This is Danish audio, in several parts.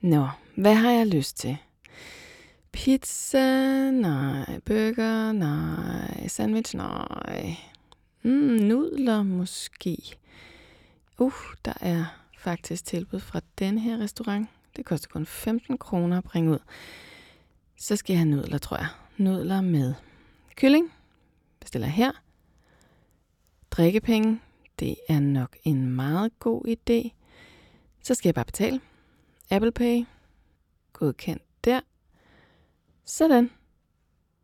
Nå, hvad har jeg lyst til? Pizza, nej. Burger, nej. Sandwich, nej. Mm, nudler måske. Uh, der er faktisk tilbud fra den her restaurant. Det koster kun 15 kroner at bringe ud. Så skal jeg have nudler, tror jeg. Nudler med kylling. Bestiller her. Drikkepenge. Det er nok en meget god idé. Så skal jeg bare betale. Apple Pay. Godkendt der. Sådan.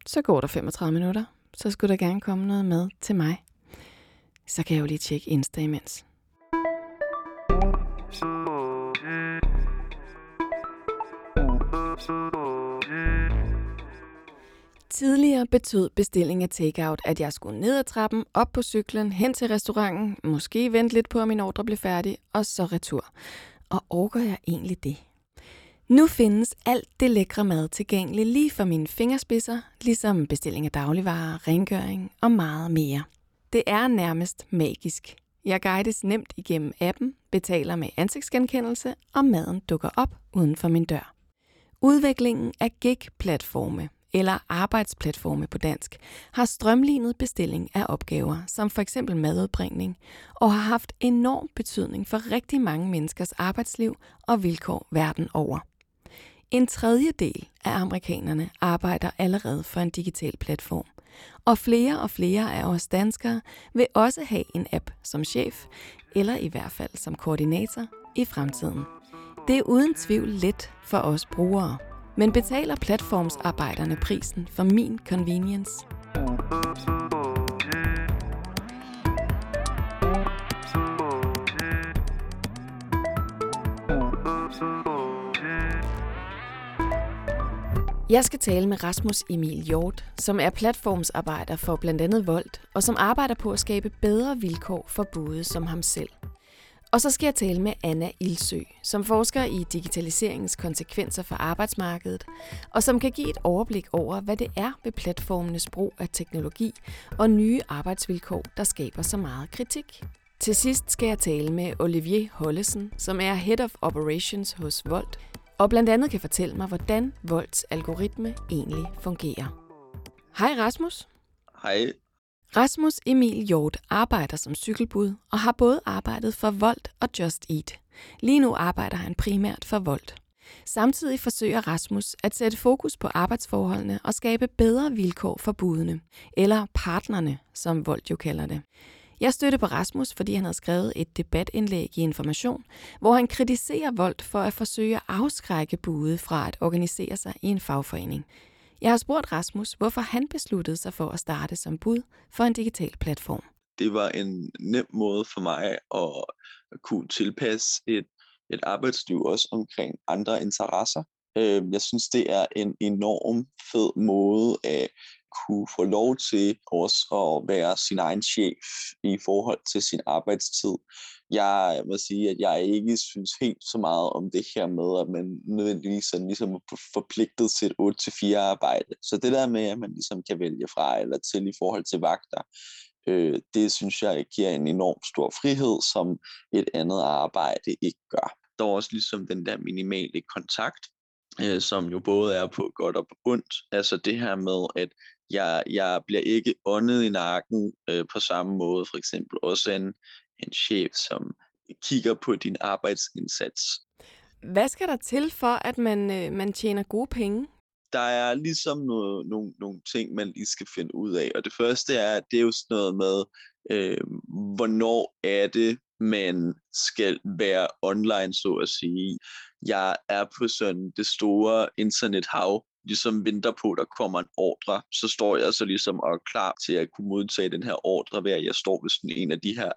Så går der 35 minutter. Så skulle der gerne komme noget med til mig. Så kan jeg jo lige tjekke Insta imens. Tidligere betød bestilling af takeout, at jeg skulle ned ad trappen, op på cyklen, hen til restauranten, måske vente lidt på, at min ordre blev færdig, og så retur. Og orker jeg egentlig det? Nu findes alt det lækre mad tilgængeligt lige for mine fingerspidser, ligesom bestilling af dagligvarer, rengøring og meget mere. Det er nærmest magisk. Jeg guides nemt igennem appen, betaler med ansigtsgenkendelse, og maden dukker op uden for min dør. Udviklingen af gig-platforme, eller arbejdsplatforme på dansk, har strømlignet bestilling af opgaver, som for eksempel madudbringning, og har haft enorm betydning for rigtig mange menneskers arbejdsliv og vilkår verden over. En tredjedel af amerikanerne arbejder allerede for en digital platform. Og flere og flere af os danskere vil også have en app som chef, eller i hvert fald som koordinator i fremtiden. Det er uden tvivl let for os brugere. Men betaler platformsarbejderne prisen for min convenience? Jeg skal tale med Rasmus Emil Hjort, som er platformsarbejder for blandt andet Volt, og som arbejder på at skabe bedre vilkår for både som ham selv. Og så skal jeg tale med Anna Ilsø, som forsker i digitaliseringens konsekvenser for arbejdsmarkedet, og som kan give et overblik over, hvad det er ved platformenes brug af teknologi og nye arbejdsvilkår, der skaber så meget kritik. Til sidst skal jeg tale med Olivier Hollesen, som er Head of Operations hos Volt, og blandt andet kan fortælle mig, hvordan Volts algoritme egentlig fungerer. Hej Rasmus. Hej. Rasmus Emil Hjort arbejder som cykelbud og har både arbejdet for Volt og Just Eat. Lige nu arbejder han primært for Volt. Samtidig forsøger Rasmus at sætte fokus på arbejdsforholdene og skabe bedre vilkår for budene, eller partnerne, som Volt jo kalder det. Jeg støtte på Rasmus, fordi han havde skrevet et debatindlæg i Information, hvor han kritiserer Volt for at forsøge at afskrække bude fra at organisere sig i en fagforening. Jeg har spurgt Rasmus, hvorfor han besluttede sig for at starte som bud for en digital platform. Det var en nem måde for mig at kunne tilpasse et, et arbejdsliv også omkring andre interesser. Øh, jeg synes, det er en enorm fed måde at kunne få lov til også at være sin egen chef i forhold til sin arbejdstid. Jeg må sige, at jeg ikke synes helt så meget om det her med, at man nødvendigvis ligesom er ligesom forpligtet til et 8-4 arbejde. Så det der med, at man ligesom kan vælge fra eller til i forhold til vagter, øh, det synes jeg giver en enorm stor frihed, som et andet arbejde ikke gør. Der er også ligesom den der minimale kontakt, øh, som jo både er på godt og på ondt. Altså det her med, at jeg, jeg bliver ikke åndet i nakken øh, på samme måde, for eksempel også en, en chef, som kigger på din arbejdsindsats. Hvad skal der til for, at man, øh, man tjener gode penge? Der er ligesom nogle, nogle, nogle ting, man lige skal finde ud af. Og det første er, det er jo sådan noget med, øh, hvornår er det, man skal være online, så at sige. Jeg er på sådan det store internethav, ligesom venter på, at der kommer en ordre, så står jeg så ligesom og er klar til at kunne modtage den her ordre, ved at jeg står ved sådan en af de her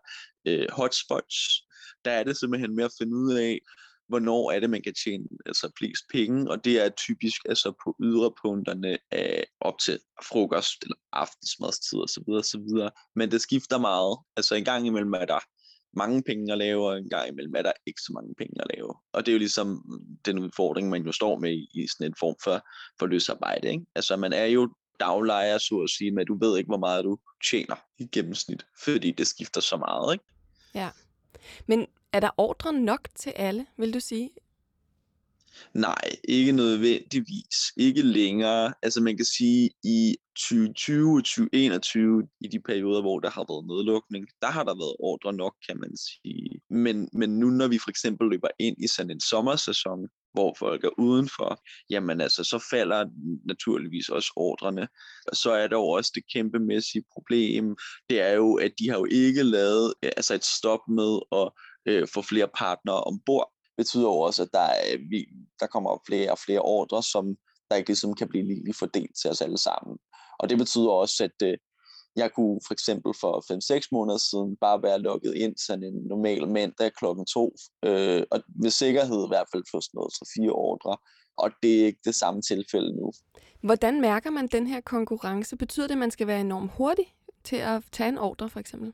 øh, hotspots. Der er det simpelthen med at finde ud af, hvornår er det, man kan tjene altså flest penge, og det er typisk altså på yderpunkterne af op til frokost eller aftensmadstid osv. osv. Men det skifter meget. Altså en gang imellem er der mange penge at lave, og en gang imellem er der ikke så mange penge at lave. Og det er jo ligesom den udfordring, man jo står med i sådan en form for, for løsarbejde. Ikke? Altså man er jo daglejer, så at sige, men du ved ikke, hvor meget du tjener i gennemsnit, fordi det skifter så meget. Ikke? Ja. Men er der ordre nok til alle, vil du sige? Nej, ikke nødvendigvis. Ikke længere. Altså man kan sige, i 2020 og 2021, i de perioder, hvor der har været nedlukning, der har der været ordre nok, kan man sige. Men, men nu, når vi for eksempel løber ind i sådan en sommersæson, hvor folk er udenfor, jamen altså, så falder naturligvis også ordrene. Og så er der jo også det kæmpemæssige problem, det er jo, at de har jo ikke lavet altså et stop med at øh, få flere partnere ombord betyder jo også, at der, er, vi, der kommer flere og flere ordre, som der ikke ligesom kan blive lige fordelt til os alle sammen. Og det betyder også, at øh, jeg kunne for eksempel for 5-6 måneder siden bare være logget ind sådan en normal mandag klokken 2, øh, og med sikkerhed i hvert fald få sådan noget 3-4 ordre, og det er ikke det samme tilfælde nu. Hvordan mærker man den her konkurrence? Betyder det, at man skal være enormt hurtig til at tage en ordre, for eksempel?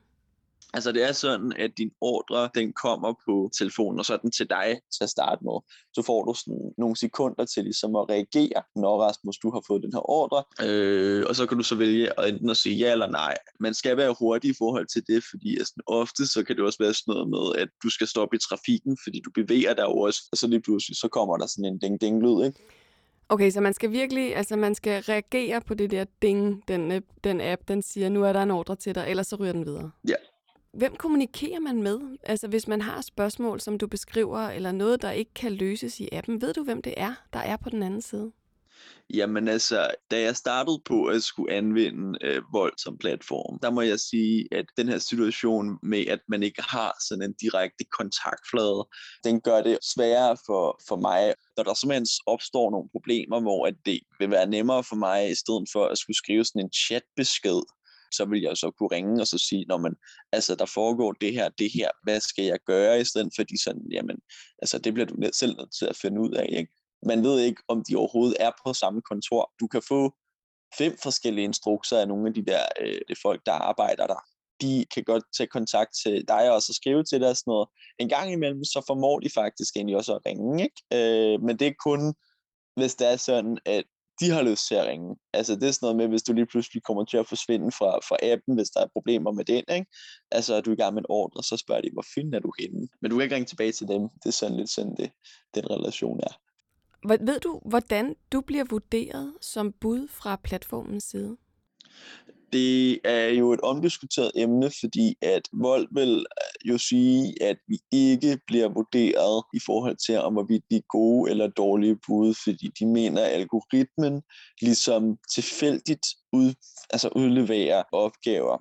Altså det er sådan, at din ordre, den kommer på telefonen, og så er den til dig til at starte med. Så får du sådan nogle sekunder til ligesom at reagere, når Rasmus, du har fået den her ordre. Øh, og så kan du så vælge at enten at sige ja eller nej. Man skal være hurtig i forhold til det, fordi altså, ofte så kan det også være sådan noget med, at du skal stoppe i trafikken, fordi du bevæger dig også, og så lige pludselig så kommer der sådan en ding-ding-lyd, ikke? Okay, så man skal virkelig, altså man skal reagere på det der ding, den, den app, den siger, nu er der en ordre til dig, ellers så ryger den videre. Ja, Hvem kommunikerer man med? Altså hvis man har spørgsmål, som du beskriver, eller noget, der ikke kan løses i appen, ved du, hvem det er, der er på den anden side? Jamen altså, da jeg startede på at skulle anvende øh, vold som platform, der må jeg sige, at den her situation med, at man ikke har sådan en direkte kontaktflade, den gør det sværere for, for mig, når der simpelthen opstår nogle problemer, hvor at det vil være nemmere for mig, i stedet for at skulle skrive sådan en chatbesked, så vil jeg så kunne ringe og så sige, når man, altså der foregår det her, det her, hvad skal jeg gøre, i stedet for de sådan, jamen, altså det bliver du selv nødt til at finde ud af, ikke? Man ved ikke, om de overhovedet er på samme kontor. Du kan få fem forskellige instrukser af nogle af de der øh, det folk, der arbejder der. De kan godt tage kontakt til dig og så skrive til dig og sådan noget. En gang imellem, så formår de faktisk egentlig også at ringe, ikke? Øh, men det er kun, hvis det er sådan, at de har lyst til at ringe. Altså det er sådan noget med, hvis du lige pludselig kommer til at forsvinde fra, fra appen, hvis der er problemer med den, ikke? Altså du er i gang med en ordre, så spørger de, hvor fanden er du henne? Men du kan ikke ringe tilbage til dem. Det er sådan lidt sådan, det, den relation er. Ved du, hvordan du bliver vurderet som bud fra platformens side? Det er jo et omdiskuteret emne, fordi at vold vil øh, jo sige, at vi ikke bliver vurderet i forhold til, om hvorvidt vi er gode eller dårlige bud, fordi de mener, at algoritmen ligesom tilfældigt ud, altså udleverer opgaver.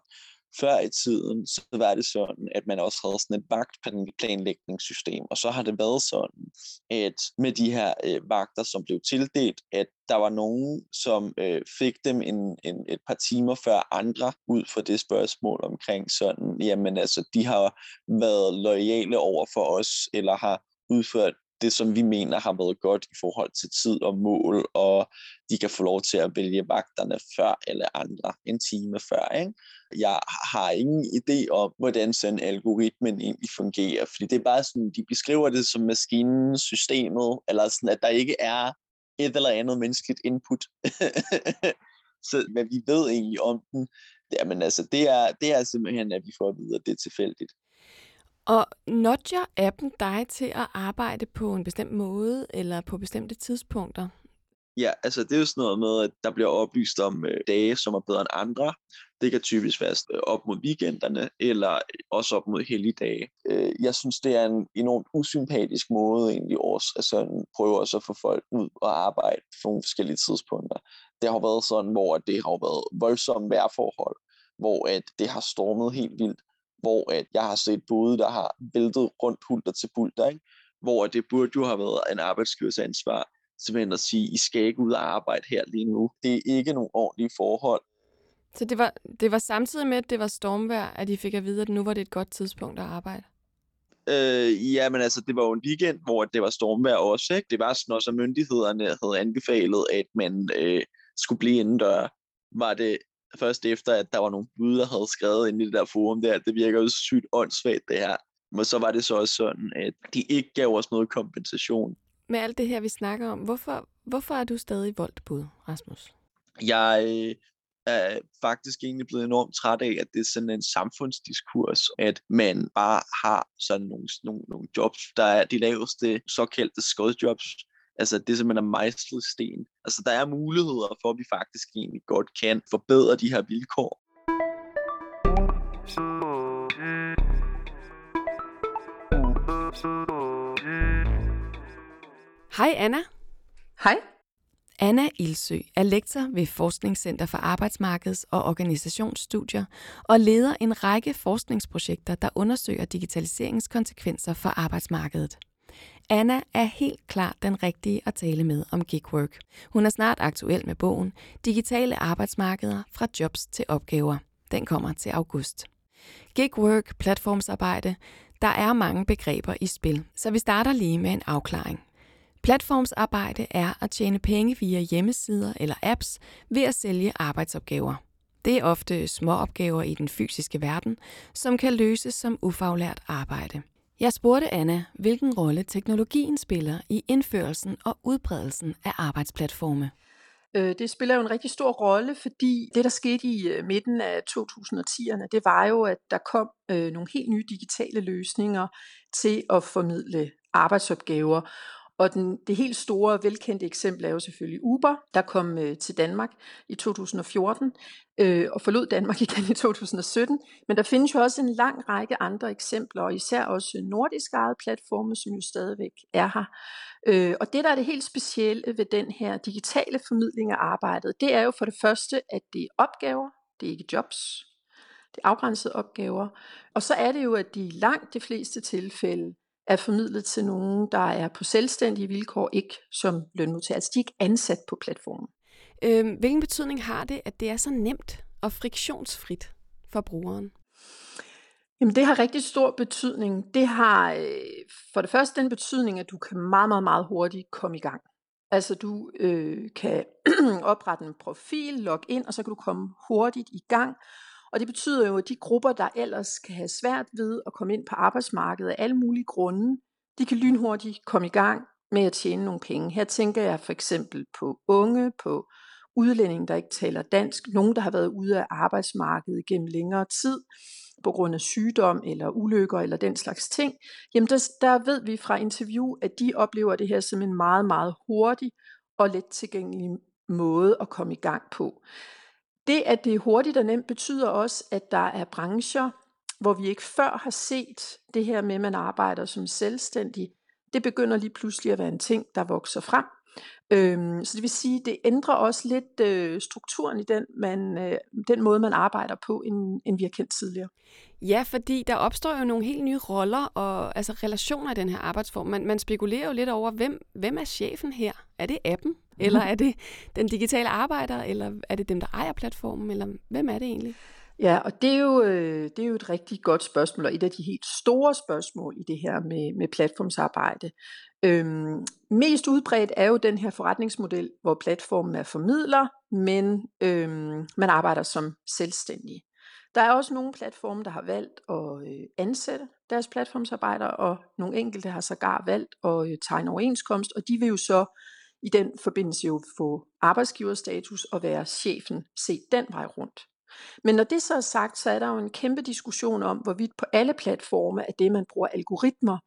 Før i tiden, så var det sådan, at man også havde sådan et vagtplanlægningssystem, og så har det været sådan, at med de her øh, vagter, som blev tildelt, at der var nogen, som øh, fik dem en, en, et par timer før andre ud fra det spørgsmål omkring sådan, jamen altså, de har været lojale over for os, eller har udført det, som vi mener har været godt i forhold til tid og mål, og de kan få lov til at vælge vagterne før eller andre en time før. Ikke? Jeg har ingen idé om, hvordan sådan algoritmen egentlig fungerer, fordi det er bare sådan, de beskriver det som maskinen, systemet, eller sådan, at der ikke er et eller andet menneskeligt input. så hvad vi ved egentlig om den, jamen altså, det er, det er simpelthen, at vi får at vide, at det er tilfældigt. Og nudger appen dig til at arbejde på en bestemt måde eller på bestemte tidspunkter? Ja, altså det er jo sådan noget med, at der bliver oplyst om øh, dage, som er bedre end andre. Det kan typisk være øh, op mod weekenderne, eller øh, også op mod helligdage. Øh, jeg synes, det er en enormt usympatisk måde egentlig også, at sådan prøve også at få folk ud og arbejde på nogle forskellige tidspunkter. Det har været sådan, hvor det har været voldsomme vejrforhold, hvor at det har stormet helt vildt, hvor at jeg har set både, der har væltet rundt hulter til bulter, ikke? hvor det burde jo have været en arbejdsgivers ansvar, simpelthen at sige, I skal ikke ud og arbejde her lige nu. Det er ikke nogen ordentlige forhold. Så det var, det var samtidig med, at det var stormvejr, at I fik at vide, at nu var det et godt tidspunkt at arbejde? Øh, ja, men altså, det var jo en weekend, hvor det var stormvejr også. Ikke? Det var sådan også, at myndighederne havde anbefalet, at man øh, skulle blive indendør. Var det først efter, at der var nogle bud, der havde skrevet ind i det der forum der, det virker jo sygt åndssvagt det her. Men så var det så også sådan, at de ikke gav os noget kompensation. Med alt det her, vi snakker om, hvorfor, hvorfor er du stadig voldbud, Rasmus? Jeg øh, er faktisk egentlig blevet enormt træt af, at det er sådan en samfundsdiskurs, at man bare har sådan nogle, nogle, nogle jobs, der er de laveste såkaldte skodjobs, Altså det simpelthen er mejslet i sten. Altså der er muligheder for, at vi faktisk egentlig godt kan forbedre de her vilkår. Hej Anna. Hej. Anna Ilsø er lektor ved Forskningscenter for Arbejdsmarkeds- og Organisationsstudier og leder en række forskningsprojekter, der undersøger digitaliseringskonsekvenser for arbejdsmarkedet. Anna er helt klart den rigtige at tale med om gigwork. Hun er snart aktuel med bogen Digitale arbejdsmarkeder fra jobs til opgaver. Den kommer til august. Gigwork, platformsarbejde, der er mange begreber i spil, så vi starter lige med en afklaring. Platformsarbejde er at tjene penge via hjemmesider eller apps ved at sælge arbejdsopgaver. Det er ofte små opgaver i den fysiske verden, som kan løses som ufaglært arbejde. Jeg spurgte Anna, hvilken rolle teknologien spiller i indførelsen og udbredelsen af arbejdsplatforme. Øh, det spiller jo en rigtig stor rolle, fordi det, der skete i øh, midten af 2010'erne, det var jo, at der kom øh, nogle helt nye digitale løsninger til at formidle arbejdsopgaver. Og den, det helt store, velkendte eksempel er jo selvfølgelig Uber, der kom øh, til Danmark i 2014 øh, og forlod Danmark igen i 2017. Men der findes jo også en lang række andre eksempler, og især også nordisk eget platforme, som jo stadigvæk er her. Øh, og det, der er det helt specielle ved den her digitale formidling af arbejdet, det er jo for det første, at det er opgaver, det er ikke jobs. Det er afgrænsede opgaver. Og så er det jo, at de i langt de fleste tilfælde er formidlet til nogen, der er på selvstændige vilkår, ikke som lønmodtager. Altså de er ikke ansat på platformen. Øhm, hvilken betydning har det, at det er så nemt og friktionsfrit for brugeren? Jamen det har rigtig stor betydning. Det har øh, for det første den betydning, at du kan meget, meget, meget hurtigt komme i gang. Altså du øh, kan oprette en profil, logge ind, og så kan du komme hurtigt i gang. Og det betyder jo, at de grupper, der ellers kan have svært ved at komme ind på arbejdsmarkedet af alle mulige grunde, de kan lynhurtigt komme i gang med at tjene nogle penge. Her tænker jeg for eksempel på unge, på udlændinge, der ikke taler dansk, nogen, der har været ude af arbejdsmarkedet gennem længere tid, på grund af sygdom eller ulykker eller den slags ting, jamen der, der ved vi fra interview, at de oplever det her som en meget, meget hurtig og let tilgængelig måde at komme i gang på. Det, at det er hurtigt og nemt, betyder også, at der er brancher, hvor vi ikke før har set det her med, at man arbejder som selvstændig. Det begynder lige pludselig at være en ting, der vokser frem. Øhm, så det vil sige, det ændrer også lidt øh, strukturen i den, man, øh, den måde, man arbejder på, end, end vi har kendt tidligere. Ja, fordi der opstår jo nogle helt nye roller og altså relationer i den her arbejdsform. Man, man spekulerer jo lidt over, hvem, hvem er chefen her? Er det appen? Eller er det den digitale arbejder? Eller er det dem, der ejer platformen? Eller hvem er det egentlig? Ja, og det er, jo, øh, det er jo et rigtig godt spørgsmål, og et af de helt store spørgsmål i det her med, med platformsarbejde. Øhm, mest udbredt er jo den her forretningsmodel, hvor platformen er formidler, men øhm, man arbejder som selvstændig. Der er også nogle platforme, der har valgt at øh, ansætte deres platformsarbejdere, og nogle enkelte har sågar valgt at øh, tegne overenskomst, og de vil jo så i den forbindelse jo få arbejdsgiverstatus og være chefen set den vej rundt. Men når det så er sagt, så er der jo en kæmpe diskussion om, hvorvidt på alle platforme, at det, man bruger algoritmer,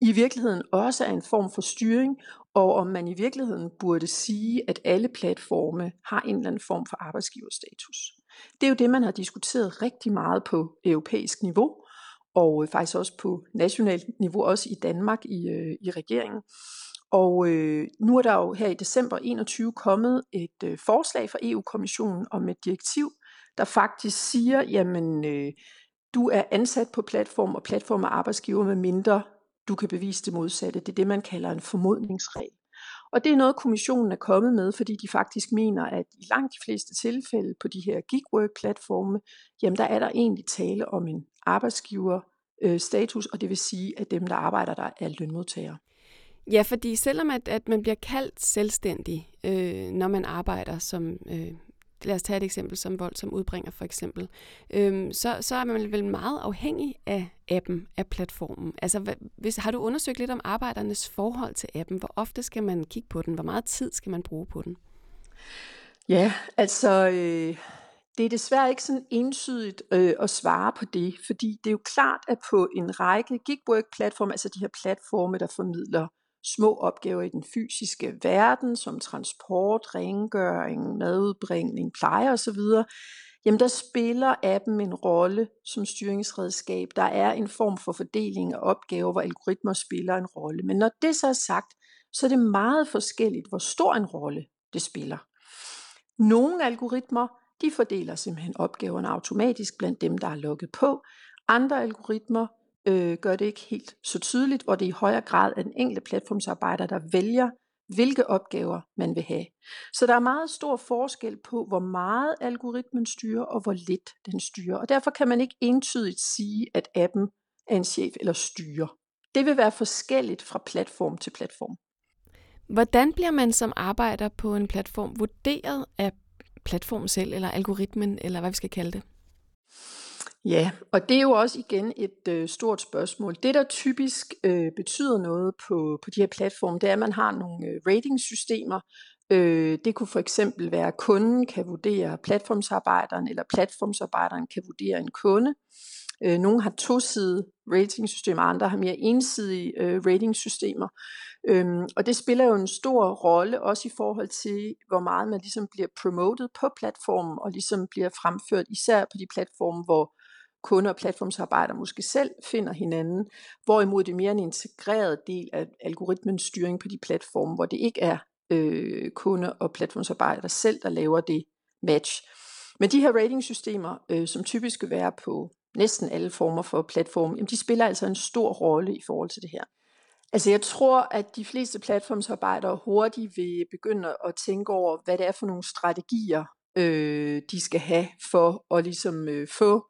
i virkeligheden også er en form for styring, og om man i virkeligheden burde sige, at alle platforme har en eller anden form for arbejdsgiverstatus. Det er jo det, man har diskuteret rigtig meget på europæisk niveau, og øh, faktisk også på nationalt niveau, også i Danmark i, øh, i regeringen. Og øh, nu er der jo her i december 21 kommet et øh, forslag fra EU-kommissionen om et direktiv, der faktisk siger, jamen øh, du er ansat på platform, og platform er arbejdsgiver med mindre du kan bevise det modsatte. Det er det, man kalder en formodningsregel. Og det er noget, kommissionen er kommet med, fordi de faktisk mener, at i langt de fleste tilfælde på de her gigwork-platforme, jamen der er der egentlig tale om en arbejdsgiver øh, status, og det vil sige, at dem, der arbejder der, er lønmodtagere. Ja, fordi selvom at, at man bliver kaldt selvstændig, øh, når man arbejder som øh, lad os tage et eksempel som vold som udbringer for eksempel, øh, så, så er man vel meget afhængig af appen, af platformen. Altså, hvad, hvis, har du undersøgt lidt om arbejdernes forhold til appen? Hvor ofte skal man kigge på den? Hvor meget tid skal man bruge på den? Ja, altså, øh, det er desværre ikke sådan ensydigt øh, at svare på det, fordi det er jo klart, at på en række gigwork-platforme, altså de her platforme, der formidler små opgaver i den fysiske verden, som transport, rengøring, madudbringning, pleje osv., jamen der spiller appen en rolle som styringsredskab. Der er en form for fordeling af opgaver, hvor algoritmer spiller en rolle. Men når det så er sagt, så er det meget forskelligt, hvor stor en rolle det spiller. Nogle algoritmer, de fordeler simpelthen opgaverne automatisk blandt dem, der er logget på. Andre algoritmer øh, gør det ikke helt så tydeligt, hvor det i højere grad er den enkelte platformsarbejder, der vælger, hvilke opgaver man vil have. Så der er meget stor forskel på, hvor meget algoritmen styrer, og hvor lidt den styrer. Og derfor kan man ikke entydigt sige, at appen er en chef eller styrer. Det vil være forskelligt fra platform til platform. Hvordan bliver man som arbejder på en platform vurderet af platformen selv, eller algoritmen, eller hvad vi skal kalde det? Ja, og det er jo også igen et øh, stort spørgsmål. Det, der typisk øh, betyder noget på, på de her platforme, det er, at man har nogle øh, ratingsystemer. Øh, det kunne for eksempel være, at kunden kan vurdere platformsarbejderen, eller platformsarbejderen kan vurdere en kunde. Øh, nogle har tosidige ratingsystemer, andre har mere ensidige øh, ratingsystemer. Øhm, og det spiller jo en stor rolle også i forhold til, hvor meget man ligesom bliver promotet på platformen, og ligesom bliver fremført især på de platforme, hvor kunder og platformsarbejdere måske selv finder hinanden, hvorimod det er mere en integreret del af algoritmens styring på de platforme, hvor det ikke er øh, kunde og platformsarbejdere selv, der laver det match. Men de her ratingsystemer, øh, som typisk vil være på næsten alle former for platforme, jamen de spiller altså en stor rolle i forhold til det her. Altså jeg tror, at de fleste platformsarbejdere hurtigt vil begynde at tænke over, hvad det er for nogle strategier, øh, de skal have for at ligesom øh, få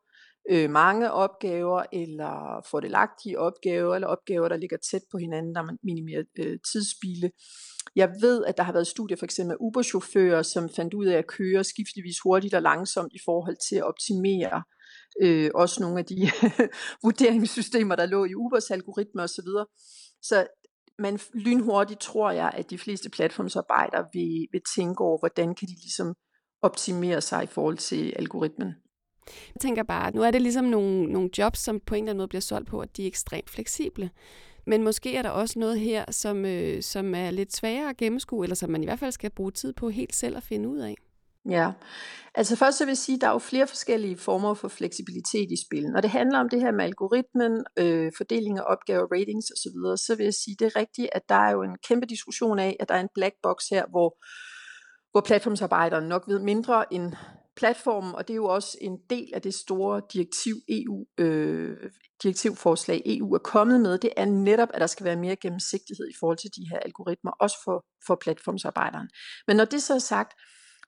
øh, mange opgaver, eller fordelagtige opgaver, eller opgaver, der ligger tæt på hinanden, der man minimerer øh, tidsspilde. Jeg ved, at der har været studier for eksempel af Uber-chauffører, som fandt ud af at køre skiftevis hurtigt og langsomt i forhold til at optimere øh, også nogle af de vurderingssystemer, der lå i Ubers algoritmer osv. Så man lynhurtigt tror jeg, at de fleste platformsarbejdere vil, vil tænke over, hvordan kan de ligesom optimere sig i forhold til algoritmen. Jeg tænker bare, at nu er det ligesom nogle, nogle jobs, som på en eller anden måde bliver solgt på, at de er ekstremt fleksible. Men måske er der også noget her, som, øh, som er lidt sværere at gennemskue, eller som man i hvert fald skal bruge tid på helt selv at finde ud af. Ja, altså først så vil jeg sige, at der er jo flere forskellige former for fleksibilitet i spil. Når det handler om det her med algoritmen, øh, fordeling af opgaver, ratings osv., så vil jeg sige, at det er rigtigt, at der er jo en kæmpe diskussion af, at der er en black box her, hvor, hvor platformsarbejderen nok ved mindre end platformen, og det er jo også en del af det store direktiv EU, øh, direktivforslag EU er kommet med, det er netop, at der skal være mere gennemsigtighed i forhold til de her algoritmer, også for, for platformsarbejderen. Men når det så er sagt,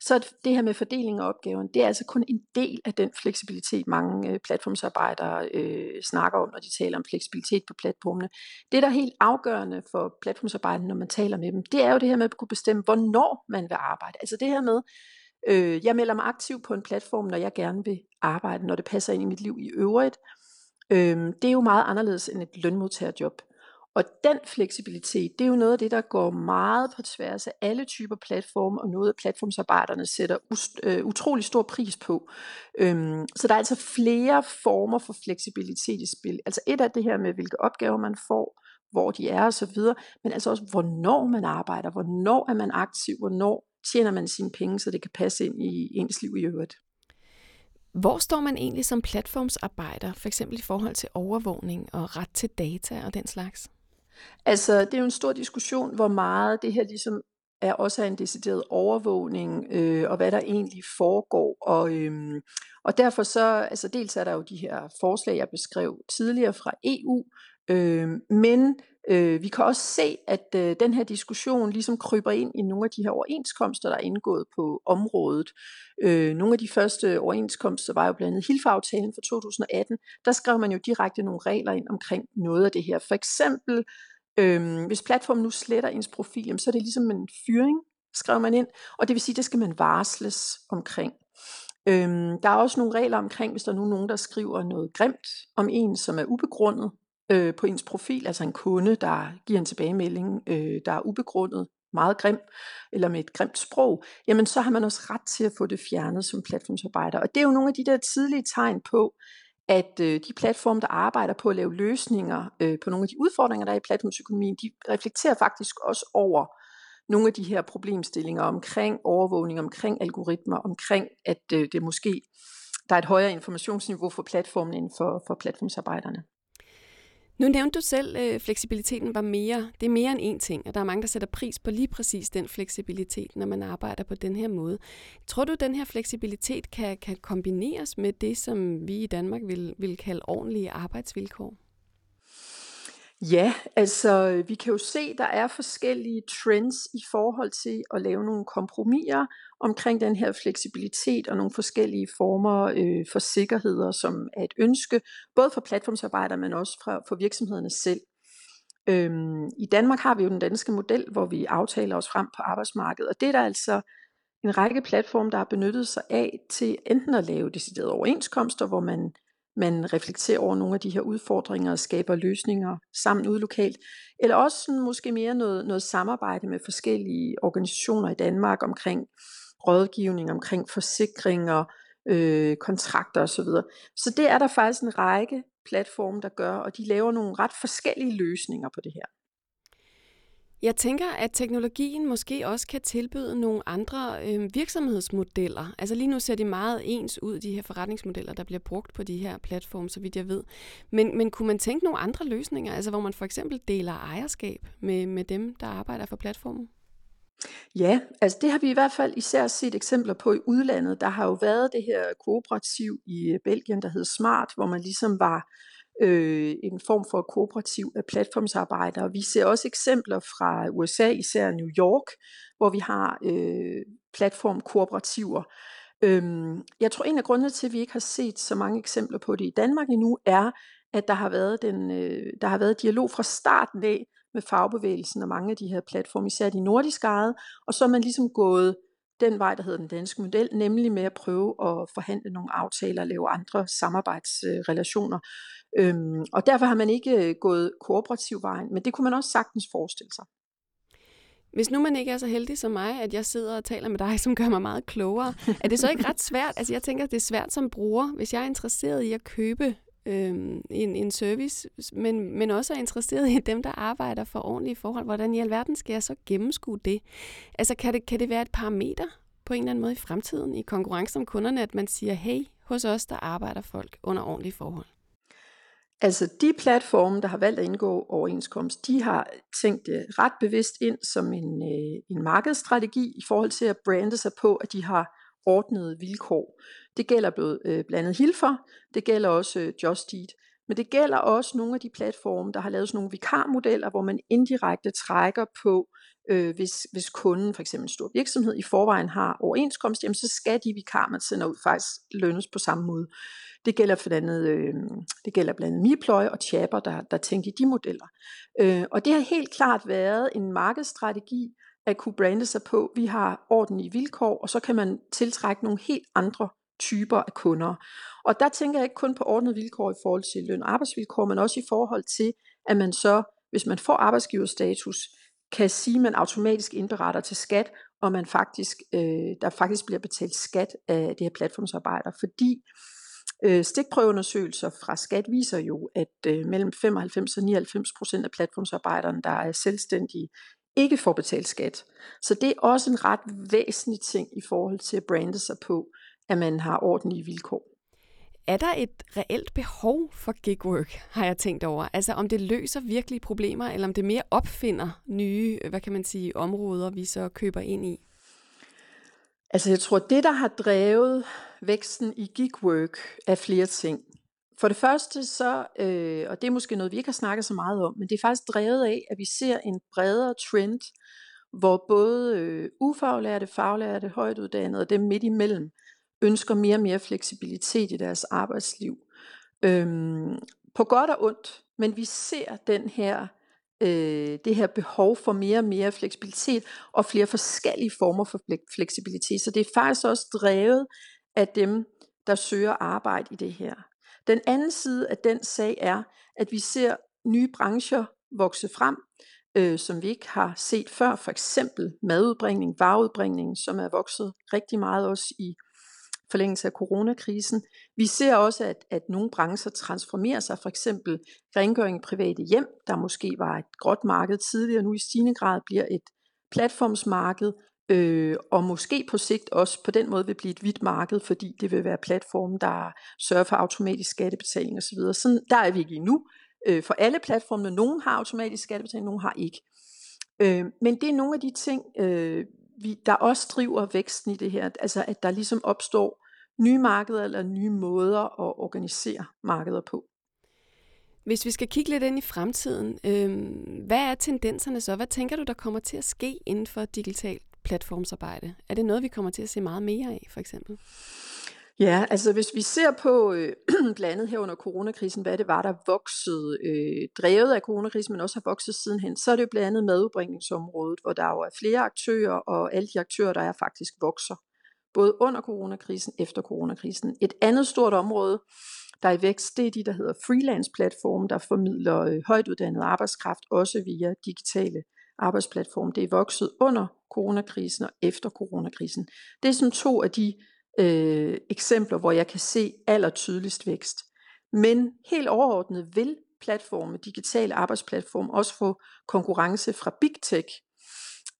så det her med fordeling af opgaven, det er altså kun en del af den fleksibilitet, mange øh, platformsarbejdere øh, snakker om, når de taler om fleksibilitet på platformene. Det, der er helt afgørende for platformsarbejderne, når man taler med dem, det er jo det her med at kunne bestemme, hvornår man vil arbejde. Altså det her med, øh, jeg melder mig aktiv på en platform, når jeg gerne vil arbejde, når det passer ind i mit liv i øvrigt. Øh, det er jo meget anderledes end et lønmodtagerjob. Og den fleksibilitet, det er jo noget af det, der går meget på tværs af alle typer platforme, og noget af platformsarbejderne sætter øh, utrolig stor pris på. Øhm, så der er altså flere former for fleksibilitet i spil. Altså et af det her med, hvilke opgaver man får, hvor de er osv., men altså også, hvornår man arbejder, hvornår er man aktiv, hvornår tjener man sine penge, så det kan passe ind i ens liv i øvrigt. Hvor står man egentlig som platformsarbejder, for eksempel i forhold til overvågning og ret til data og den slags? Altså, det er jo en stor diskussion, hvor meget det her ligesom er også er en decideret overvågning, øh, og hvad der egentlig foregår. Og, øhm, og derfor så, altså dels er der jo de her forslag, jeg beskrev tidligere fra EU, øh, men øh, vi kan også se, at øh, den her diskussion ligesom kryber ind i nogle af de her overenskomster, der er indgået på området. Øh, nogle af de første overenskomster var jo blandt andet HILF-aftalen fra 2018. Der skrev man jo direkte nogle regler ind omkring noget af det her. For eksempel øh, hvis platformen nu sletter ens profil, så er det ligesom en fyring, skrev man ind, og det vil sige, det skal man varsles omkring. Øhm, der er også nogle regler omkring, hvis der er nogen, der skriver noget grimt om en, som er ubegrundet øh, på ens profil, altså en kunde, der giver en tilbagemelding, øh, der er ubegrundet, meget grim, eller med et grimt sprog, jamen så har man også ret til at få det fjernet som platformsarbejder. Og det er jo nogle af de der tidlige tegn på, at øh, de platforme, der arbejder på at lave løsninger øh, på nogle af de udfordringer, der er i platformsøkonomien, de reflekterer faktisk også over nogle af de her problemstillinger omkring overvågning, omkring algoritmer, omkring at øh, det måske der er et højere informationsniveau for platformen end for, for platformsarbejderne. Nu nævnte du selv, at fleksibiliteten var mere, det er mere end én ting, og der er mange, der sætter pris på lige præcis den fleksibilitet, når man arbejder på den her måde. Tror du, at den her fleksibilitet kan, kan kombineres med det, som vi i Danmark vil, vil kalde ordentlige arbejdsvilkår? Ja, altså øh, vi kan jo se, der er forskellige trends i forhold til at lave nogle kompromiser omkring den her fleksibilitet og nogle forskellige former øh, for sikkerheder, som er et ønske, både for platformsarbejdere, men også fra, for virksomhederne selv. Øhm, I Danmark har vi jo den danske model, hvor vi aftaler os frem på arbejdsmarkedet, og det er der altså en række platforme, der har benyttet sig af til enten at lave deciderede overenskomster, hvor man man reflekterer over nogle af de her udfordringer og skaber løsninger sammen ude lokalt. Eller også sådan måske mere noget, noget samarbejde med forskellige organisationer i Danmark omkring rådgivning, omkring forsikringer, øh, kontrakter osv. Så det er der faktisk en række platforme, der gør, og de laver nogle ret forskellige løsninger på det her. Jeg tænker, at teknologien måske også kan tilbyde nogle andre øh, virksomhedsmodeller. Altså lige nu ser det meget ens ud, de her forretningsmodeller, der bliver brugt på de her platforme, så vidt jeg ved. Men, men kunne man tænke nogle andre løsninger, altså hvor man for eksempel deler ejerskab med, med dem, der arbejder for platformen? Ja, altså det har vi i hvert fald især set eksempler på i udlandet. Der har jo været det her kooperativ i Belgien, der hed Smart, hvor man ligesom var øh, en form for kooperativ af platformsarbejdere. Vi ser også eksempler fra USA, især New York, hvor vi har øh, platformkooperativer. Øhm, jeg tror en af grundene til, at vi ikke har set så mange eksempler på det i Danmark endnu, er, at der har været, den, øh, der har været dialog fra starten af med fagbevægelsen og mange af de her platforme, især de nordiske eget, og så er man ligesom gået den vej, der hedder den danske model, nemlig med at prøve at forhandle nogle aftaler og lave andre samarbejdsrelationer. Øhm, og derfor har man ikke øh, gået kooperativ vejen, men det kunne man også sagtens forestille sig. Hvis nu man ikke er så heldig som mig, at jeg sidder og taler med dig, som gør mig meget klogere, er det så ikke ret svært? Altså jeg tænker, at det er svært som bruger, hvis jeg er interesseret i at købe øhm, en, en service, men, men også er interesseret i dem, der arbejder for ordentlige forhold. Hvordan i alverden skal jeg så gennemskue det? Altså kan det, kan det være et parameter på en eller anden måde i fremtiden i konkurrence om kunderne, at man siger, hey, hos os der arbejder folk under ordentlige forhold? Altså de platforme, der har valgt at indgå overenskomst, de har tænkt det ret bevidst ind som en, øh, en markedsstrategi i forhold til at brande sig på, at de har ordnede vilkår. Det gælder både øh, blandet Hilfer, det gælder også øh, Just Eat, men det gælder også nogle af de platforme, der har lavet sådan nogle vikarmodeller, hvor man indirekte trækker på, øh, Øh, hvis, hvis kunden, for eksempel en stor virksomhed, i forvejen har overenskomst, jamen så skal de vikarer, man sender ud, faktisk lønnes på samme måde. Det gælder for andet, øh, det gælder blandt andet Mipløje og Chapper, der, der tænkte i de modeller. Øh, og det har helt klart været en markedsstrategi at kunne brande sig på. Vi har ordentlige vilkår, og så kan man tiltrække nogle helt andre typer af kunder. Og der tænker jeg ikke kun på ordnede vilkår i forhold til løn og arbejdsvilkår, men også i forhold til, at man så, hvis man får arbejdsgiverstatus, kan sige, at man automatisk indberetter til skat, og man faktisk, øh, der faktisk bliver betalt skat af det her platformsarbejder, fordi øh, stikprøveundersøgelser fra skat viser jo, at øh, mellem 95 og 99 procent af platformsarbejderne, der er selvstændige, ikke får betalt skat. Så det er også en ret væsentlig ting i forhold til at brande sig på, at man har ordentlige vilkår. Er der et reelt behov for gigwork, har jeg tænkt over? Altså om det løser virkelige problemer, eller om det mere opfinder nye, hvad kan man sige, områder, vi så køber ind i? Altså jeg tror, det der har drevet væksten i gigwork er flere ting. For det første så, øh, og det er måske noget, vi ikke har snakket så meget om, men det er faktisk drevet af, at vi ser en bredere trend, hvor både øh, ufaglærte, faglærte, højtuddannede og dem midt imellem ønsker mere og mere fleksibilitet i deres arbejdsliv. Øhm, på godt og ondt, men vi ser den her, øh, det her behov for mere og mere fleksibilitet og flere forskellige former for fleksibilitet. Så det er faktisk også drevet af dem, der søger arbejde i det her. Den anden side af den sag er, at vi ser nye brancher vokse frem, øh, som vi ikke har set før. For eksempel madudbringning, vareudbringning, som er vokset rigtig meget også i forlængelse af coronakrisen. Vi ser også, at, at nogle brancher transformerer sig, for eksempel rengøring i private hjem, der måske var et gråt marked tidligere, nu i stigende grad bliver et platformsmarked, øh, og måske på sigt også på den måde vil blive et hvidt marked, fordi det vil være platformen, der sørger for automatisk skattebetaling osv. Sådan, der er vi ikke endnu. Øh, for alle platformene, nogen har automatisk skattebetaling, nogen har ikke. Øh, men det er nogle af de ting, øh, vi, der også driver væksten i det her, altså at der ligesom opstår nye markeder eller nye måder at organisere markeder på. Hvis vi skal kigge lidt ind i fremtiden, øh, hvad er tendenserne så? Hvad tænker du, der kommer til at ske inden for digitalt platformsarbejde? Er det noget, vi kommer til at se meget mere af, for eksempel? Ja, altså hvis vi ser på øh, blandt andet her under coronakrisen, hvad det var, der voksede, øh, drevet af coronakrisen, men også har vokset sidenhen, så er det jo blandt andet madudbringningsområdet, hvor der jo er flere aktører, og alle de aktører, der er faktisk vokser, både under coronakrisen, efter coronakrisen. Et andet stort område, der er i vækst, det er de, der hedder freelance-platforme, der formidler øh, arbejdskraft, også via digitale arbejdsplatforme. Det er vokset under coronakrisen og efter coronakrisen. Det er som to af de øh, eksempler, hvor jeg kan se allertydeligst vækst. Men helt overordnet vil platforme, digitale arbejdsplatforme, også få konkurrence fra Big Tech,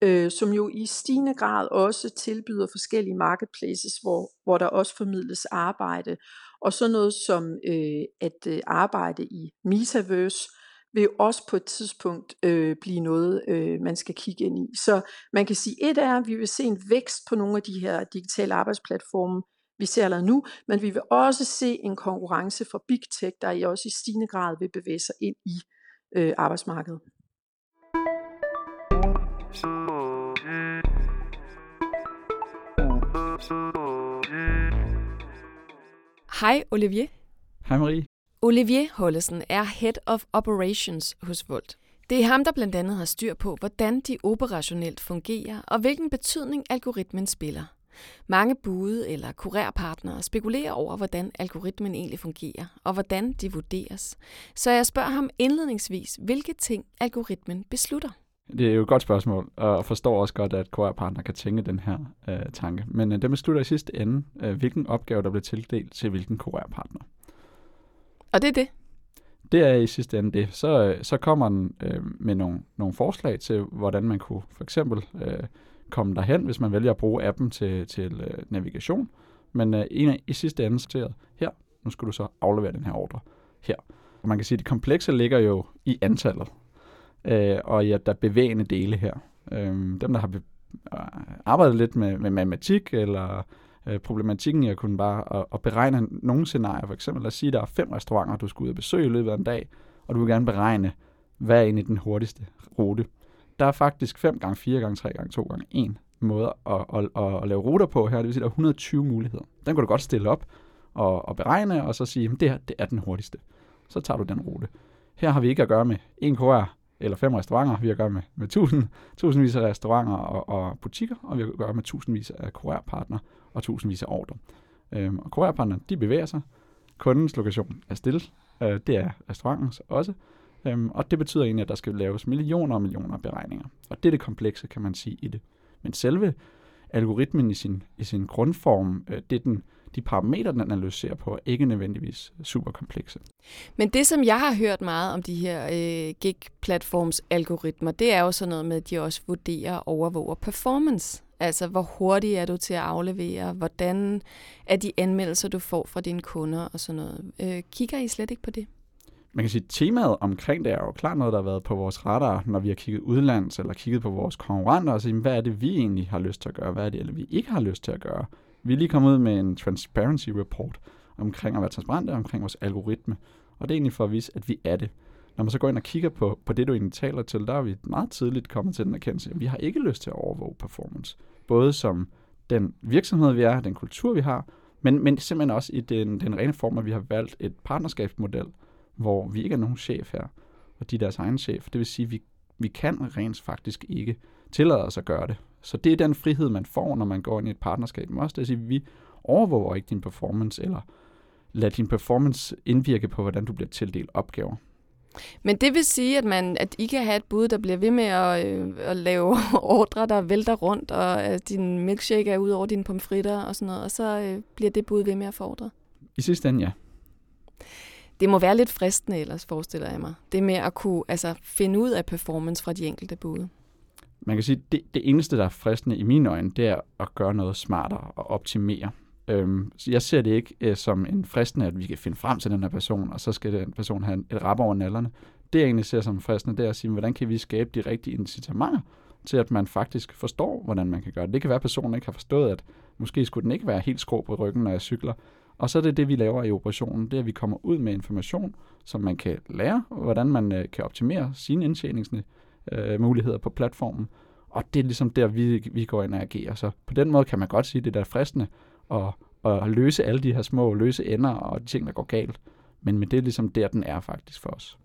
øh, som jo i stigende grad også tilbyder forskellige marketplaces, hvor, hvor der også formidles arbejde. Og så noget som øh, at øh, arbejde i Metaverse, vil også på et tidspunkt øh, blive noget, øh, man skal kigge ind i. Så man kan sige, et er, at vi vil se en vækst på nogle af de her digitale arbejdsplatforme, vi ser allerede nu, men vi vil også se en konkurrence fra Big Tech, der i også i stigende grad vil bevæge sig ind i øh, arbejdsmarkedet. Hej Olivier. Hej Marie. Olivier Hollesen er Head of Operations hos Volt. Det er ham, der blandt andet har styr på, hvordan de operationelt fungerer, og hvilken betydning algoritmen spiller. Mange bude- eller kurerpartnere spekulerer over, hvordan algoritmen egentlig fungerer, og hvordan de vurderes. Så jeg spørger ham indledningsvis, hvilke ting algoritmen beslutter. Det er jo et godt spørgsmål, og forstår også godt, at QR-partner kan tænke den her øh, tanke. Men øh, det beslutter i sidste ende, øh, hvilken opgave, der bliver tildelt til hvilken QR-partner. Og det er det? Det er i sidste ende det. Så, øh, så kommer den øh, med nogle, nogle forslag til, hvordan man kunne for eksempel øh, komme derhen, hvis man vælger at bruge appen til, til øh, navigation. Men øh, en af, i sidste ende så her, nu skal du så aflevere den her ordre her. Og man kan sige, at det komplekse ligger jo i antallet, øh, og ja, der er bevægende dele her. Øh, dem, der har be- øh, arbejdet lidt med, med matematik eller øh, problematikken i at kunne bare at, at beregne nogle scenarier. For eksempel, lad os sige, at der er fem restauranter, du skal ud og besøge i løbet af en dag, og du vil gerne beregne, hvad er egentlig den hurtigste rute. Der er faktisk 5 gange 4 gange 3 gange 2 gange 1 måder at, at, at, at lave ruter på her. Det vil sige, at der er 120 muligheder. Den kan du godt stille op og, og beregne, og så sige, at det her det er den hurtigste. Så tager du den rute. Her har vi ikke at gøre med en QR eller fem restauranter. Vi har at gøre med, med tusind, tusindvis af restauranter og, og butikker, og vi har at gøre med tusindvis af QR-partnere og tusindvis af ordre. Øhm, og QR-partnerne, de bevæger sig. Kundens lokation er stille. Øh, det er restaurantens også. Øhm, og det betyder egentlig, at der skal laves millioner og millioner af beregninger. Og det er det komplekse, kan man sige, i det. Men selve algoritmen i sin, i sin grundform, øh, det er den, de parametre, den analyserer på, er ikke nødvendigvis super komplekse. Men det, som jeg har hørt meget om de her øh, gig-platforms algoritmer, det er jo sådan noget med, at de også vurderer og overvåger performance. Altså, hvor hurtigt er du til at aflevere? Hvordan er de anmeldelser, du får fra dine kunder og sådan noget? Øh, kigger I slet ikke på det? Man kan sige, at temaet omkring det er jo klart noget, der har været på vores radar, når vi har kigget udlands eller kigget på vores konkurrenter og sige, hvad er det, vi egentlig har lyst til at gøre? Hvad er det, eller vi ikke har lyst til at gøre? Vi er lige kommet ud med en transparency report omkring at være transparente omkring vores algoritme. Og det er egentlig for at vise, at vi er det. Når man så går ind og kigger på, på det, du egentlig taler til, der er vi meget tidligt kommet til den erkendelse, at vi har ikke lyst til at overvåge performance. Både som den virksomhed, vi er, den kultur, vi har, men, men simpelthen også i den, den rene form, at vi har valgt et partnerskabsmodel, hvor vi ikke er nogen chef her, og de er deres egen chef. Det vil sige, at vi, vi kan rent faktisk ikke tillade os at gøre det. Så det er den frihed, man får, når man går ind i et partnerskab. Men også det at sige, at vi overvåger ikke din performance, eller lad din performance indvirke på, hvordan du bliver tildelt opgaver. Men det vil sige, at, man, at I kan have et bud, der bliver ved med at, øh, at lave ordre, der vælter rundt, og at din milkshake er ud over dine pomfritter og sådan noget, og så øh, bliver det bud ved med at fordre. I sidste ende, ja. Det må være lidt fristende ellers, forestiller jeg mig. Det med at kunne altså, finde ud af performance fra de enkelte bud. Man kan sige, at det, det eneste, der er fristende i mine øjne, det er at gøre noget smartere og optimere. Øhm, så jeg ser det ikke øh, som en fristende, at vi kan finde frem til den her person, og så skal den person have et rap over nallerne. Det jeg egentlig ser som fristende, det er at sige, hvordan kan vi skabe de rigtige incitamenter til, at man faktisk forstår, hvordan man kan gøre det. Det kan være, at personen ikke har forstået, at måske skulle den ikke være helt skrå på ryggen, når jeg cykler. Og så er det det, vi laver i operationen, det er, at vi kommer ud med information, som man kan lære, hvordan man øh, kan optimere sine indtjeningsmuligheder øh, på platformen. Og det er ligesom der, vi, vi går ind og agerer. Så på den måde kan man godt sige, at det der er fristende at, at løse alle de her små løse ender og de ting, der går galt. Men, men det er ligesom der, den er faktisk for os.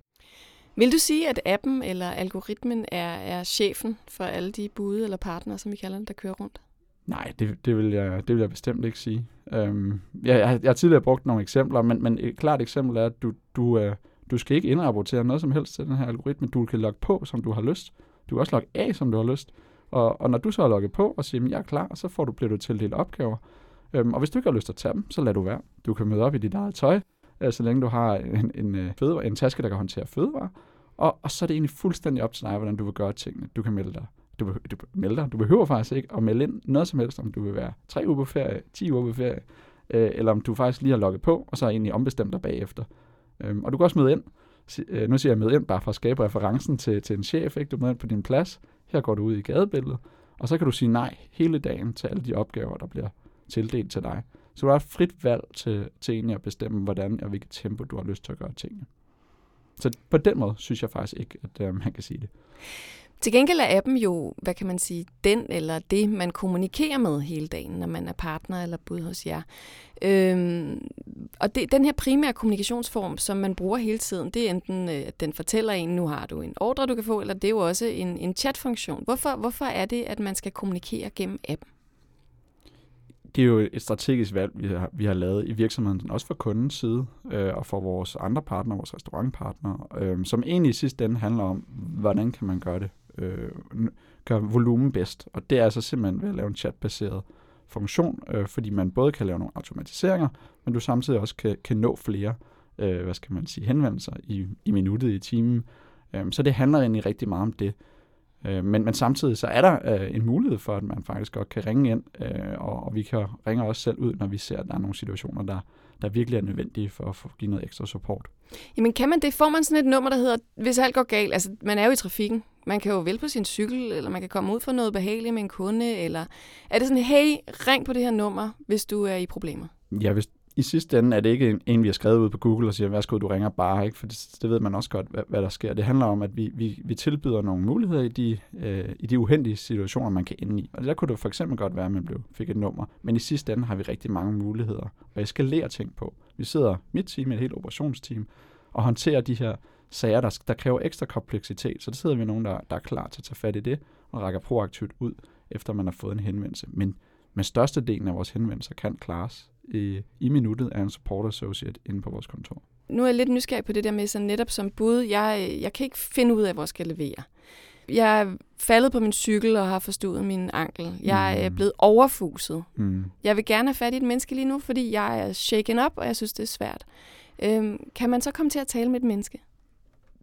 Vil du sige, at appen eller algoritmen er, er chefen for alle de bude eller partnere, som vi kalder dem, der kører rundt? Nej, det, det, vil, jeg, det vil jeg bestemt ikke sige. Øhm, jeg, jeg, jeg har tidligere brugt nogle eksempler, men, men et klart eksempel er, at du, du, øh, du skal ikke indrapportere noget som helst til den her algoritme. Du kan logge på, som du har lyst. Du kan også logge af, som du har lyst. Og, og når du så har logget på og siger, at jeg er klar, så får du, bliver du tildelt opgaver. Øhm, og hvis du ikke har lyst til at tage dem, så lad du være. Du kan møde op i dit eget tøj, øh, så længe du har en, en, øh, fødevare, en taske, der kan håndtere fødevarer. Og, og så er det egentlig fuldstændig op til dig, hvordan du vil gøre tingene. Du kan melde dig. Du, du, melde dig. du behøver faktisk ikke at melde ind noget som helst, om du vil være tre uger på ferie, 10 uger på ferie, øh, eller om du faktisk lige har logget på, og så er egentlig ombestemt dig bagefter. Øhm, og du kan også møde ind. Øh, nu siger jeg møde ind, bare for at skabe referencen til, til en chef. Ikke? Du møder ind på din plads. Her går du ud i gadebilledet. Og så kan du sige nej hele dagen til alle de opgaver, der bliver tildelt til dig. Så du har et frit valg til, til egentlig at bestemme, hvordan og hvilket tempo du har lyst til at gøre tingene. Så på den måde synes jeg faktisk ikke, at øh, man kan sige det. Til gengæld er appen jo, hvad kan man sige, den eller det, man kommunikerer med hele dagen, når man er partner eller bud hos jer. Øhm, og det, den her primære kommunikationsform, som man bruger hele tiden, det er enten, øh, at den fortæller en, nu har du en ordre, du kan få, eller det er jo også en, en chatfunktion. Hvorfor, hvorfor er det, at man skal kommunikere gennem appen? det er jo et strategisk valg, vi har, vi har lavet i virksomheden, også for kundens side øh, og for vores andre partnere, vores restaurantpartnere, øh, som egentlig i sidste ende handler om, hvordan kan man gøre det, øh, gør volumen bedst. Og det er altså simpelthen ved at lave en chatbaseret funktion, øh, fordi man både kan lave nogle automatiseringer, men du samtidig også kan, kan nå flere, øh, hvad skal man sige, henvendelser i, i minuttet, i timen. Øh, så det handler egentlig rigtig meget om det. Øh, men, men samtidig så er der øh, en mulighed for, at man faktisk godt kan ringe ind, øh, og, og vi kan ringe også selv ud, når vi ser, at der er nogle situationer, der, der virkelig er nødvendige for, at give noget ekstra support. Jamen kan man det? Får man sådan et nummer, der hedder, hvis alt går galt, altså man er jo i trafikken, man kan jo vælge på sin cykel, eller man kan komme ud for noget behageligt med en kunde, eller er det sådan, hey, ring på det her nummer, hvis du er i problemer? Ja, hvis, i sidste ende er det ikke en, vi har skrevet ud på Google og siger, værsgo, du ringer bare, ikke? for det, det ved man også godt, hvad, hvad der sker. Det handler om, at vi, vi, vi tilbyder nogle muligheder i de, øh, i de uheldige situationer, man kan ende i. Og der kunne det for eksempel godt være, at man blev, fik et nummer. Men i sidste ende har vi rigtig mange muligheder at eskalere ting på. Vi sidder, mit team, et helt operationsteam, og håndterer de her sager, der, der kræver ekstra kompleksitet. Så der sidder vi nogen, der, der er klar til at tage fat i det, og rækker proaktivt ud, efter man har fået en henvendelse. Men men størstedelen af vores henvendelser kan klares i, i minuttet af en support associate inde på vores kontor. Nu er jeg lidt nysgerrig på det der med, så netop som bud, jeg, jeg kan ikke finde ud af, hvor jeg skal levere. Jeg er faldet på min cykel og har forstået min ankel. Jeg mm. er blevet overfuset. Mm. Jeg vil gerne have fat i et menneske lige nu, fordi jeg er shaken up, og jeg synes, det er svært. Øhm, kan man så komme til at tale med et menneske?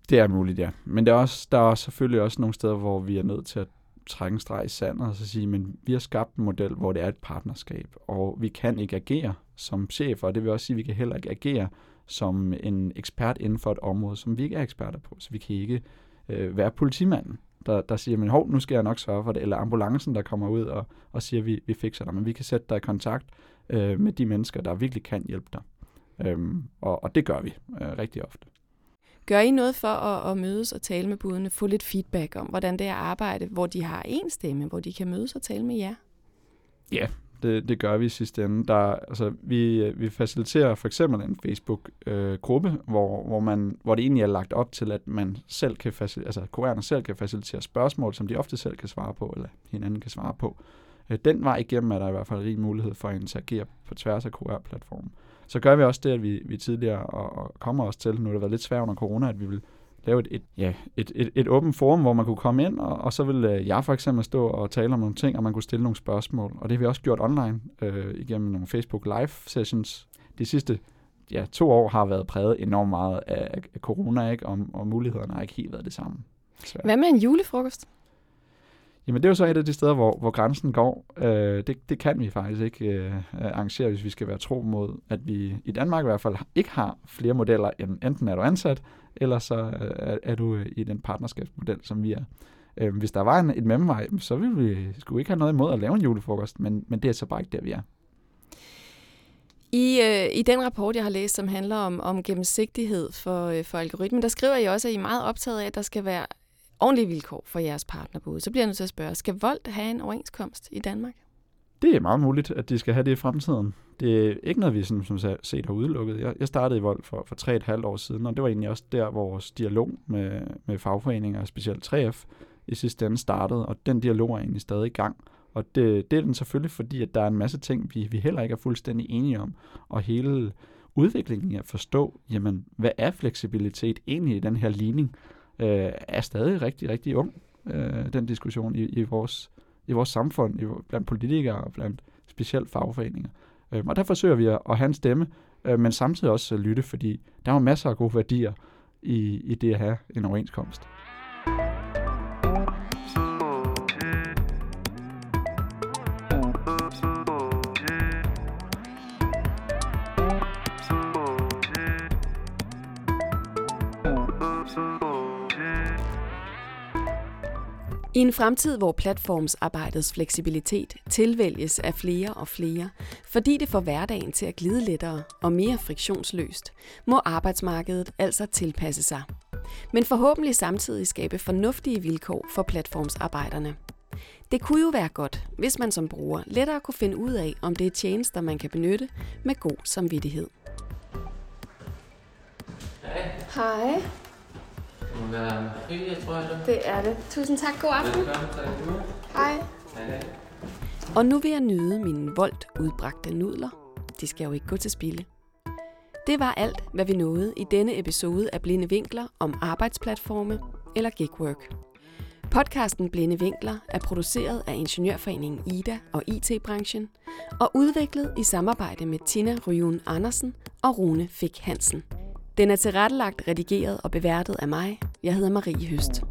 Det er muligt, ja. Men der er, også, der er selvfølgelig også nogle steder, hvor vi er nødt til at trække en streg i sandet og så sige, men vi har skabt en model, hvor det er et partnerskab, og vi kan ikke agere som chefer, og det vil også sige, at vi kan heller ikke agere som en ekspert inden for et område, som vi ikke er eksperter på. Så vi kan ikke øh, være politimanden, der, der siger, men hov, nu skal jeg nok sørge for det, eller ambulancen, der kommer ud og, og siger, vi, vi fikser dig. Men vi kan sætte dig i kontakt øh, med de mennesker, der virkelig kan hjælpe dig. Øhm, og, og det gør vi øh, rigtig ofte. Gør I noget for at, at mødes og tale med budene, få lidt feedback om, hvordan det er at arbejde, hvor de har en stemme, hvor de kan mødes og tale med jer? Ja, det, det gør vi i sidste ende. Der, altså, vi, øh, vi faciliterer for eksempel en Facebook-gruppe, øh, hvor, hvor, man, hvor det egentlig er lagt op til, at man selv kan altså kurerne selv kan facilitere spørgsmål, som de ofte selv kan svare på, eller hinanden kan svare på. Øh, den vej igennem er der i hvert fald rig mulighed for at interagere på tværs af QR-platformen. Så gør vi også det, at vi, vi tidligere, og, og kommer også til, nu har det været lidt svært under corona, at vi vil lave et, et, ja, et, et, et åbent forum, hvor man kunne komme ind, og, og så ville øh, jeg for eksempel stå og tale om nogle ting, og man kunne stille nogle spørgsmål. Og det har vi også gjort online øh, igennem nogle Facebook Live sessions. De sidste ja, to år har været præget enormt meget af, af corona, ikke? Og, og mulighederne har ikke helt været det samme. Så. Hvad med en julefrokost? Jamen det er jo så et af de steder, hvor, hvor grænsen går. Øh, det, det kan vi faktisk ikke øh, arrangere, hvis vi skal være tro mod, at vi i Danmark i hvert fald ikke har flere modeller, end enten er du ansat, eller så øh, er, er du øh, i den partnerskabsmodel, som vi er. Øh, hvis der var en, et mellemvej, så ville vi skulle ikke have noget imod at lave en julefrokost, men, men det er så bare ikke der, vi er. I, øh, I den rapport, jeg har læst, som handler om, om gennemsigtighed for, øh, for algoritmen, der skriver I også, at I er meget optaget af, at der skal være ordentlige vilkår for jeres partnerbud. Så bliver jeg nødt til at spørge, skal Volt have en overenskomst i Danmark? Det er meget muligt, at de skal have det i fremtiden. Det er ikke noget, vi sådan, som set har udelukket. Jeg, jeg startede i Vold for, for tre et halvt år siden, og det var egentlig også der, vores dialog med, med fagforeninger, specielt 3F, i sidste ende startede, og den dialog er egentlig stadig i gang. Og det, det er den selvfølgelig, fordi at der er en masse ting, vi, vi heller ikke er fuldstændig enige om, og hele udviklingen i at forstå, jamen, hvad er fleksibilitet egentlig i den her ligning, øh, er stadig rigtig, rigtig ung, øh, den diskussion i, i, vores, i vores samfund, i, blandt politikere og blandt specielt fagforeninger. Øh, og der forsøger vi at, at have en stemme, øh, men samtidig også lytte, fordi der er masser af gode værdier i, i det at have en overenskomst. I en fremtid, hvor platformsarbejdets fleksibilitet tilvælges af flere og flere, fordi det får hverdagen til at glide lettere og mere friktionsløst, må arbejdsmarkedet altså tilpasse sig. Men forhåbentlig samtidig skabe fornuftige vilkår for platformsarbejderne. Det kunne jo være godt, hvis man som bruger lettere kunne finde ud af, om det er tjenester, man kan benytte med god samvittighed. Hej. Hej. Det må være tror jeg. Det er det. Tusind tak. God aften. Velkommen. Tak. Hej. Hej. Og nu vil jeg nyde mine voldt udbragte nudler. De skal jo ikke gå til spilde. Det var alt, hvad vi nåede i denne episode af Blinde Vinkler om arbejdsplatforme eller gigwork. Podcasten Blinde Vinkler er produceret af Ingeniørforeningen IDA og IT-branchen og udviklet i samarbejde med Tina Ryun Andersen og Rune Fik Hansen. Den er tilrettelagt, redigeret og beværtet af mig. Jeg hedder Marie Høst.